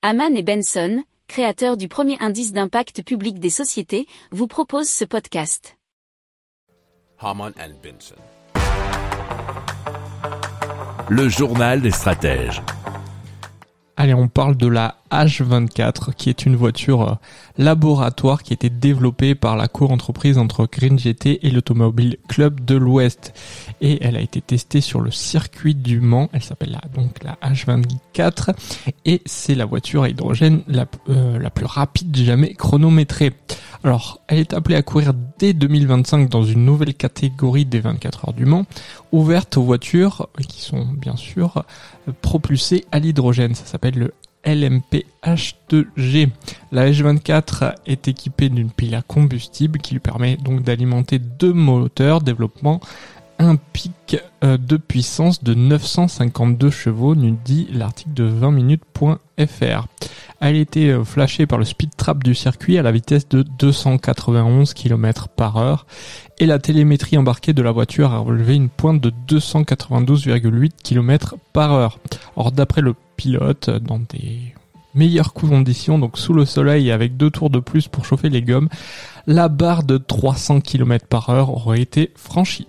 Haman et Benson, créateurs du premier indice d'impact public des sociétés, vous proposent ce podcast. Haman and Benson. Le journal des stratèges. Allez, on parle de la H24, qui est une voiture euh, laboratoire qui a été développée par la co-entreprise entre Green GT et l'Automobile Club de l'Ouest. Et elle a été testée sur le circuit du Mans. Elle s'appelle donc la H24. Et c'est la voiture à hydrogène la, euh, la plus rapide jamais chronométrée. Alors, elle est appelée à courir dès 2025 dans une nouvelle catégorie des 24 heures du Mans, ouverte aux voitures qui sont bien sûr propulsées à l'hydrogène. Ça s'appelle le LMP-H2G. La H24 est équipée d'une pile à combustible qui lui permet donc d'alimenter deux moteurs développement un pic euh, de puissance de 952 chevaux, nous dit l'article de 20 minutes.fr. Elle été euh, flashée par le speed trap du circuit à la vitesse de 291 km par heure et la télémétrie embarquée de la voiture a relevé une pointe de 292,8 km par heure. Or d'après le pilote, dans des meilleures conditions, donc sous le soleil avec deux tours de plus pour chauffer les gommes, la barre de 300 km par heure aurait été franchie.